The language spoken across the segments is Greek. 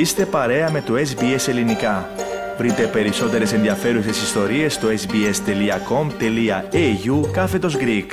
Είστε παρέα με το SBS Ελληνικά. Βρείτε περισσότερες ενδιαφέρουσες ιστορίες στο sbs.com.au κάθετος Greek.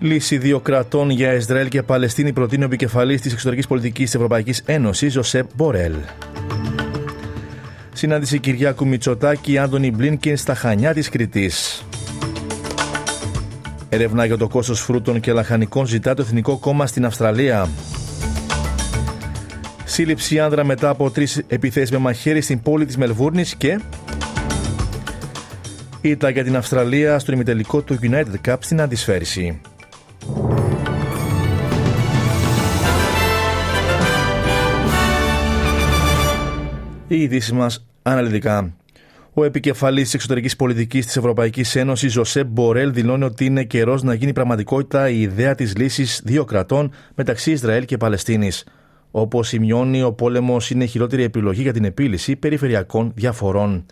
Λύση δύο κρατών για Ισραήλ και Παλαιστίνη προτείνει ο επικεφαλής της εξωτερικής πολιτικής της Ευρωπαϊκής Ένωσης, Ζωσέπ Μπορέλ. Συνάντηση Κυριάκου Μητσοτάκη Άντωνη Μπλίνκιν στα Χανιά της Κρητής. Ερευνά για το κόστος φρούτων και λαχανικών ζητά το Εθνικό Κόμμα στην Αυστραλία. Σύλληψη άνδρα μετά από τρεις επιθέσεις με μαχαίρι στην πόλη της Μελβούρνης και... Ήταν για την Αυστραλία στο ημιτελικό του United Cup στην αντισφαίριση. Οι ειδήσει μας αναλυτικά. Ο επικεφαλής της εξωτερικής πολιτικής της Ευρωπαϊκής Ένωσης, Ζωσέ Μπορέλ, δηλώνει ότι είναι καιρός να γίνει πραγματικότητα η ιδέα της λύσης δύο κρατών μεταξύ Ισραήλ και Παλαιστίνης. Όπως σημειώνει, ο πόλεμος είναι η χειρότερη επιλογή για την επίλυση περιφερειακών διαφορών.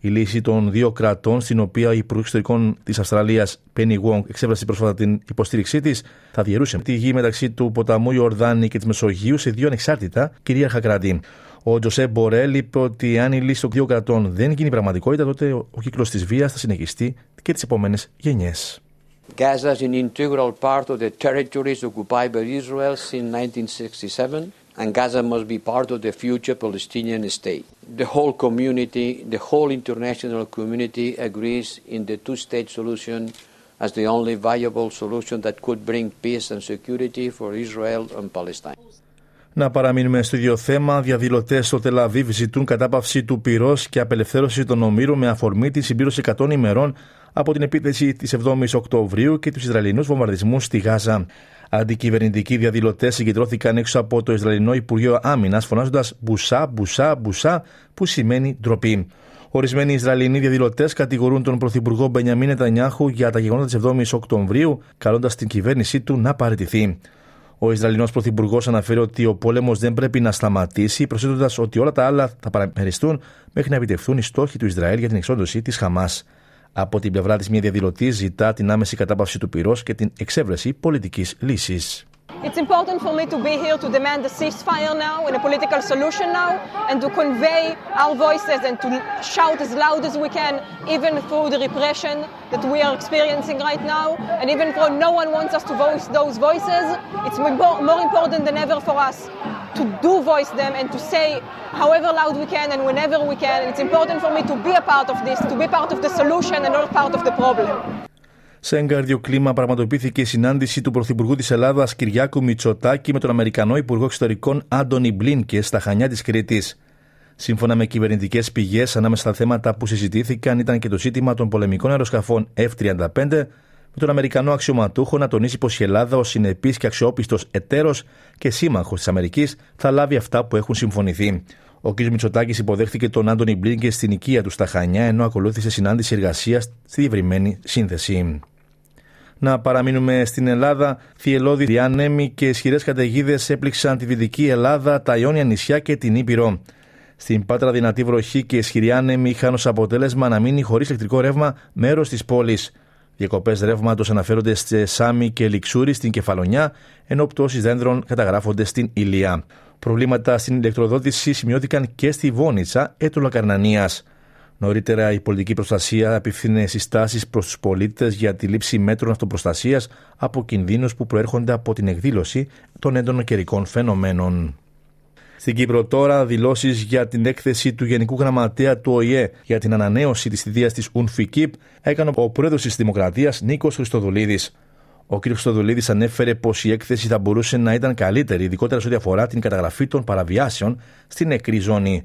Η λύση των δύο κρατών, στην οποία η Υπουργό Εξωτερικών της Αυστραλίας, Penny Wong, εξέφρασε πρόσφατα την υποστήριξή της, θα διαιρούσε τη γη μεταξύ του ποταμού Ιορδάνη και της Μεσογείου σε δύο ανεξάρτητα κυρίαρχα κράτη. Ο Τζοσέ Μπορέλ είπε ότι αν η λύση των δύο κρατών δεν γίνει πραγματικότητα, τότε ο κύκλο τη βία θα συνεχιστεί και τι επόμενε γενιέ. Gaza is an integral part of the territories occupied by Israel since 1967, and Gaza must be part of the future Palestinian state. The whole community, the whole international community agrees in the two-state solution as the only viable solution that could bring peace and security for Israel and Palestine. Να παραμείνουμε στο ίδιο θέμα. Διαδηλωτές στο Τελαβίβ ζητούν κατάπαυση του πυρός και απελευθέρωση των ομήρων με αφορμή τη συμπλήρωση 100 ημερών από την επίθεση της 7η Οκτωβρίου και τους Ισραηλινούς βομβαρδισμούς στη Γάζα. Αντικυβερνητικοί διαδηλωτές συγκεντρώθηκαν έξω από το Ισραηλινό Υπουργείο Άμυνας, φωνάζοντας Μπουσά, Μπουσά, Μπουσά, που σημαίνει ντροπή. Ορισμένοι Ισραηλινοί διαδηλωτές κατηγορούν τον Πρωθυπουργό Μπενιαμίν Νετανιάχου για τα γεγονότα της 7η Οκτωβρίου, καλώντας την κυβέρνησή του να παραιτηθεί. Ο Ισραηλινός Πρωθυπουργός αναφέρει ότι ο πόλεμος δεν πρέπει να σταματήσει, προσθέτοντας ότι όλα τα άλλα θα παραμεριστούν μέχρι να επιτευχθούν οι στόχοι του Ισραήλ για την εξόντωση της Χαμάς. Από την πλευρά της, μια διαδηλωτή ζητά την άμεση κατάπαυση του πυρός και την εξέβρεση πολιτικής λύσης. It's important for me to be here to demand a ceasefire now and a political solution now and to convey our voices and to shout as loud as we can, even through the repression that we are experiencing right now. And even though no one wants us to voice those voices, it's more important than ever for us to do voice them and to say however loud we can and whenever we can. And it's important for me to be a part of this, to be part of the solution and not part of the problem. Σε εγκάρδιο κλίμα πραγματοποιήθηκε η συνάντηση του Πρωθυπουργού της Ελλάδας Κυριάκου Μητσοτάκη με τον Αμερικανό Υπουργό Εξωτερικών Άντωνι Μπλίνκε στα Χανιά της Κρήτης. Σύμφωνα με κυβερνητικές πηγές, ανάμεσα στα θέματα που συζητήθηκαν ήταν και το ζήτημα των πολεμικών αεροσκαφών F-35, με τον Αμερικανό αξιωματούχο να τονίσει πως η Ελλάδα, ως συνεπής και αξιόπιστος εταίρος και σύμμαχος της Αμερικής, θα λάβει αυτά που έχουν συμφωνηθεί. Ο κ. Μητσοτάκης υποδέχθηκε τον Άντωνι Μπλίνκε στην οικία του στα Χανιά, ενώ ακολούθησε συνάντηση εργασίας στη διευρυμένη σύνθεση. Να παραμείνουμε στην Ελλάδα. Θυελώδη διάνεμοι και ισχυρές καταιγίδες έπληξαν τη δυτική Ελλάδα, τα Ιόνια νησιά και την Ήπειρο. Στην Πάτρα, δυνατή βροχή και ισχυρή άνεμοι είχαν ως αποτέλεσμα να μείνει χωρίς ηλεκτρικό ρεύμα μέρος της πόλης. Διακοπές ρεύματος αναφέρονται σε Σάμι και Λιξούρι στην Κεφαλονιά, ενώ πτώσεις δέντρων καταγράφονται στην Ηλία. Προβλήματα στην ηλεκτροδότηση σημειώθηκαν και στη Βόνιτσα, έτουλα Καρνανίας. Νωρίτερα, η πολιτική προστασία απευθύνε συστάσεις προς τους πολίτες για τη λήψη μέτρων αυτοπροστασίας από κινδύνους που προέρχονται από την εκδήλωση των έντονων καιρικών φαινομένων. Στην Κύπρο τώρα δηλώσεις για την έκθεση του Γενικού Γραμματέα του ΟΗΕ για την ανανέωση της θητείας της UNFICIP έκανε ο πρόεδρος της Δημοκρατίας Νίκος Χριστοδουλίδης. Ο κ. Χριστοδουλίδη ανέφερε πως η έκθεση θα μπορούσε να ήταν καλύτερη, ειδικότερα σε ό,τι αφορά την καταγραφή των παραβιάσεων στην νεκρή ζώνη.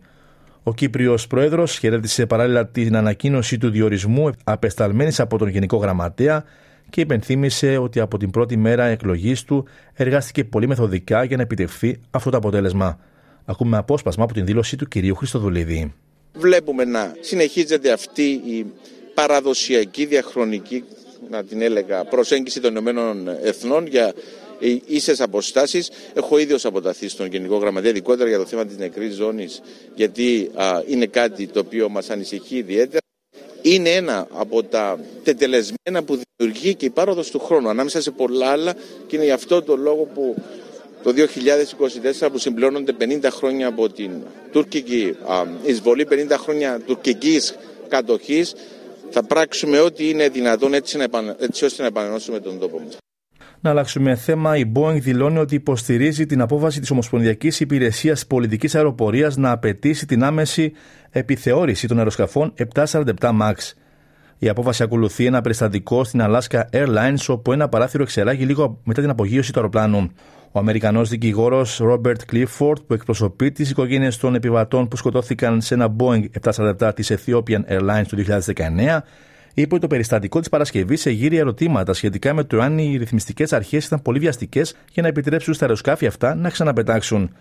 Ο Κύπριος Πρόεδρος χαιρέτησε παράλληλα την ανακοίνωση του διορισμού απεσταλμένης από τον Γενικό Γραμματέα και υπενθύμησε ότι από την πρώτη μέρα εκλογής του εργάστηκε πολύ μεθοδικά για να επιτευχθεί αυτό το αποτέλεσμα. Ακούμε απόσπασμα από την δήλωση του κυρίου Χριστοδουλίδη. Βλέπουμε να συνεχίζεται αυτή η παραδοσιακή διαχρονική να την έλεγα προσέγγιση των Ηνωμένων Εθνών για ίσες αποστάσεις. Έχω ίδιο αποταθείς στον Γενικό Γραμματέα, ειδικότερα για το θέμα της νεκρής ζώνης, γιατί είναι κάτι το οποίο μας ανησυχεί ιδιαίτερα. Είναι ένα από τα τετελεσμένα που δημιουργεί και η πάροδος του χρόνου ανάμεσα σε πολλά άλλα και είναι γι' αυτό το λόγο που το 2024 που συμπληρώνονται 50 χρόνια από την τουρκική εισβολή, 50 χρόνια τουρκικής κατοχής, θα πράξουμε ό,τι είναι δυνατόν έτσι, να έτσι ώστε να επανενώσουμε τον τόπο μας. Να αλλάξουμε θέμα. Η Boeing δηλώνει ότι υποστηρίζει την απόφαση της Ομοσπονδιακής Υπηρεσίας Πολιτικής Αεροπορίας να απαιτήσει την άμεση επιθεώρηση των αεροσκαφών 747 MAX. Η απόφαση ακολουθεί ένα περιστατικό στην Alaska Airlines, όπου ένα παράθυρο εξεράγει λίγο μετά την απογείωση του αεροπλάνου. Ο Αμερικανός δικηγόρος Ρόμπερτ Clifford, που εκπροσωπεί τις οικογένειες των επιβατών που σκοτώθηκαν σε ένα Boeing 747 της Ethiopian Airlines του 2019, είπε ότι το περιστατικό της Παρασκευής εγείρει ερωτήματα σχετικά με το αν οι ρυθμιστικές αρχές ήταν πολύ βιαστικές για να επιτρέψουν στα αεροσκάφη αυτά να ξαναπετάξουν.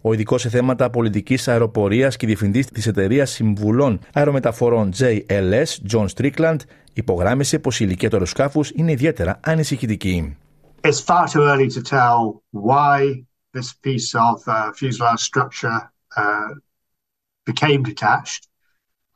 Ο ειδικός σε θέματα πολιτικής αεροπορίας και διευθυντής της εταιρείας συμβουλών αερομεταφορών JLS, John Strickland, υπογράμμισε πως η ηλικία του αεροσκάφους είναι ιδιαίτερα ανησυχητική. It's far too early to tell why this piece of uh, fuselage structure uh, became detached.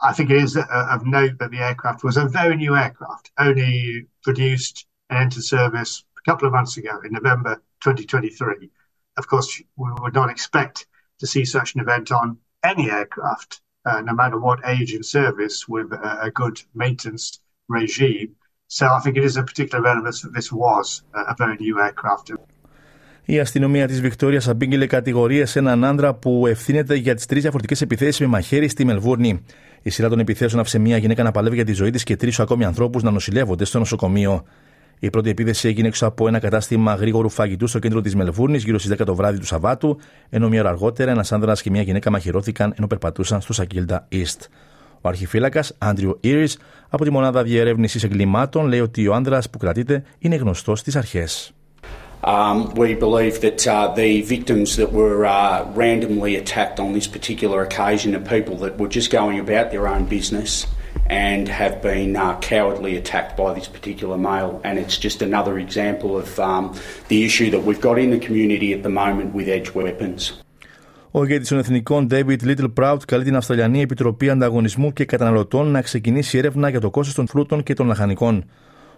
I think it is of note that the aircraft was a very new aircraft, only produced and entered service a couple of months ago in November 2023. Of course, we would not expect to see such an event on any aircraft, uh, no matter what age in service, with a, a good maintenance regime. So I think it is a particular relevance that this was a very new aircraft. Η αστυνομία της Βικτόριας απήγγειλε κατηγορίες σε έναν άντρα που ευθύνεται για τις τρεις διαφορετικές επιθέσεις με μαχαίρι στη Μελβούρνη. Η σειρά των επιθέσεων άφησε μια γυναίκα να παλεύει για τη ζωή της και τρεις ακόμη ανθρώπους να νοσηλεύονται στο νοσοκομείο. Η πρώτη επίθεση έγινε έξω από ένα κατάστημα γρήγορου φαγητού στο κέντρο της Μελβούρνης γύρω στις 10 το βράδυ του Σαββάτου, ενώ μια ώρα αργότερα ένας άνδρας και μια γυναίκα μαχαιρώθηκαν ενώ περπατούσαν στο Σακίλτα East. Ο αρχιφύλακα Άντριο Ήρι από τη μονάδα διερεύνηση εγκλημάτων λέει ότι ο άνδρα που κρατείται είναι γνωστό στι αρχέ. Um, we believe that uh, the victims that were uh, randomly attacked on this particular occasion are people that were just going about their own business and have been uh, cowardly attacked by this particular male. And it's just another example of um, the issue that we've got in the community at the moment with edge weapons. Ο ηγέτη των Εθνικών David Little Proud καλεί την Αυστραλιανή Επιτροπή Ανταγωνισμού και Καταναλωτών να ξεκινήσει έρευνα για το κόστος των φρούτων και των λαχανικών.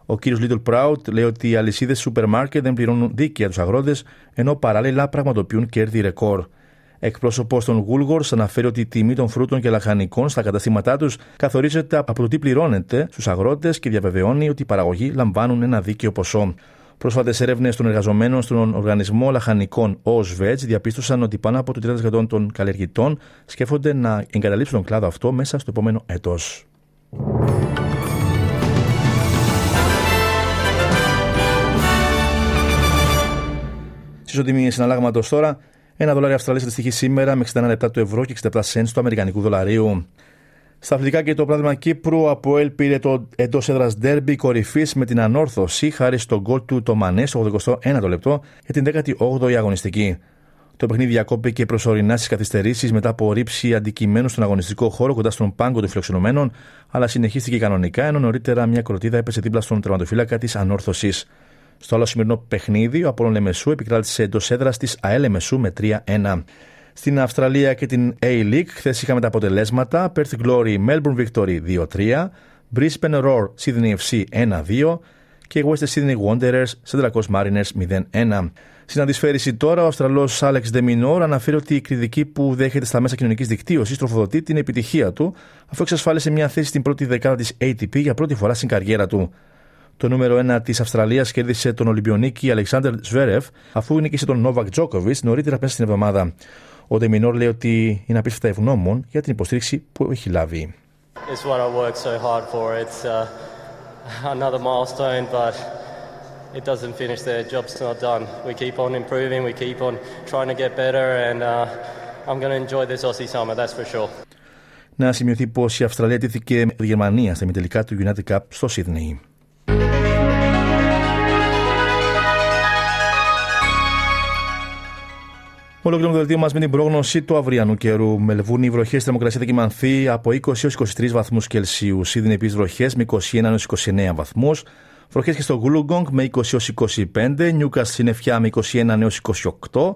Ο κύριος Little Proud λέει ότι οι αλυσίδες σούπερ μάρκετ δεν πληρώνουν δίκαια τους αγρότες, ενώ παράλληλα πραγματοποιούν κέρδη ρεκόρ. Εκπρόσωπος των Woolworths αναφέρει ότι η τιμή των φρούτων και λαχανικών στα καταστήματά τους καθορίζεται από το τι πληρώνεται στους αγρότες και διαβεβαιώνει ότι οι παραγωγοί λαμβάνουν ένα δίκαιο ποσό. Πρόσφατες έρευνες των εργαζομένων στον οργανισμό λαχανικών ΟΣΒΕΤ διαπίστωσαν ότι πάνω από το 30% των καλλιεργητών σκέφτονται να εγκαταλείψουν τον κλάδο αυτό μέσα στο επόμενο έτος. Στι συναλλάγματος τώρα, ένα δολάριο Αυστραλίας αντιστοιχεί σήμερα με 61 λεπτά του ευρώ και 67 cents του Αμερικανικού δολαρίου. Στα αθλητικά και το πράγμα Κύπρου, από ελ πήρε το εντός έδρας ντέρμπι κορυφής με την ανόρθωση χάρη στο γκολ του το Μανέ στο 81ο λεπτό για την 18η αγωνιστική. Το παιχνίδι διακόπηκε προσωρινά στις καθυστερήσεις μετά από ρήψη αντικειμένου στον αγωνιστικό χώρο κοντά στον πάγκο των φιλοξενουμένων, αλλά συνεχίστηκε κανονικά ενώ νωρίτερα μια κροτίδα έπεσε δίπλα στον τερματοφύλακα της ανόρθωσης. Στο άλλο σημερινό παιχνίδι, ο Απόλων Λεμεσού επικράτησε εντός έδρας της ΑΕΛ Λεμεσού με 3-1. Στην Αυστραλία και την A-League χθες είχαμε τα αποτελέσματα. Perth Glory Melbourne Victory 2-3, Brisbane Roar Sydney FC 1-2 και West Sydney Wanderers Central Coast Mariners 0-1. Στην αντισφαίρηση τώρα, ο Αυστραλός Άλεξ Ντεμινόρ αναφέρει ότι η κριτική που δέχεται στα μέσα κοινωνικής δικτύωσης τροφοδοτεί την επιτυχία του, αφού εξασφάλισε μια θέση στην πρώτη δεκάδα της ATP για πρώτη φορά στην καριέρα του. Το νούμερο 1 της Αυστραλίας κέρδισε τον Ολυμπιονίκη Αλεξάνδρ Σβέρεφ, αφού νίκησε τον Νόβακ Τζόκοβιτς νωρίτερα πέρα στην εβδομάδα. Ο Ντεμινόρ λέει ότι είναι απίστευτα ευγνώμων για την υποστήριξη που έχει λάβει. It's what I worked so hard for. It's uh, another milestone, but it doesn't finish there. Job's not done. We keep on improving. We keep on trying to get better, and uh, I'm going to enjoy this Aussie summer. That's for sure. Να σημειωθεί πω η Αυστραλία τήθηκε με τη Γερμανία στα μητελικά του United Cup στο Σίδνεϊ. Ολοκληρώνουμε το δελτίο μας με την πρόγνωση του αυριανού καιρού. Μελβούνι, οι βροχές στη θερμοκρασία θα κοιμανθεί από 20 έως 23 βαθμούς Κελσίου. Σίδνη επίσης βροχές με 21 έως 29 βαθμούς. Βροχές και στο Γουλουγκόγκ με 20 25, Νιούκα συννεφιά με 21 έως 28,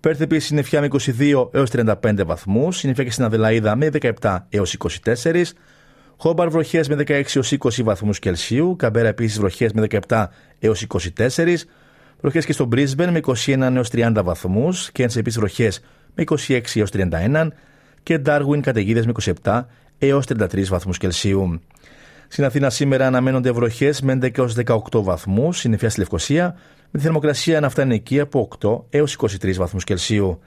Πέρθ επίσης συννεφιά με 22 έως 35 βαθμούς, συννεφιά και στην Αδελαίδα με 17 έως 24, Χόμπαρ βροχές με 16 έως 20 βαθμούς Κελσίου, Καμπέρα επίσης βροχές με 17 έως 24, βροχές και στο Μπρίσμπεν με 21 έως 30 βαθμούς, Κέντ επίση βροχές με 26 έως 31 και Ντάρουιν καταιγίδες με 27 έως 33 βαθμούς Κελσίου. Στην Αθήνα σήμερα αναμένονται βροχές με 11 έως 18 βαθμούς, συννεφιά στη Λευκοσία, με τη θερμοκρασία να φτάνει εκεί από 8 έως 23 βαθμούς Κελσίου.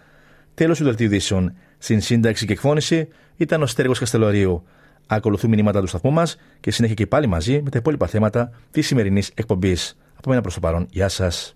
Τέλος του δελτίου ειδήσεων. Στην σύνταξη και εκφώνηση ήταν ο Στέργος Καστελωρίου. Ακολουθούν μηνύματα του σταθμού μας και συνέχεια και πάλι μαζί με τα υπόλοιπα θέματα της σημερινής εκπομπής. Από μένα προς το παρόν, γεια σας.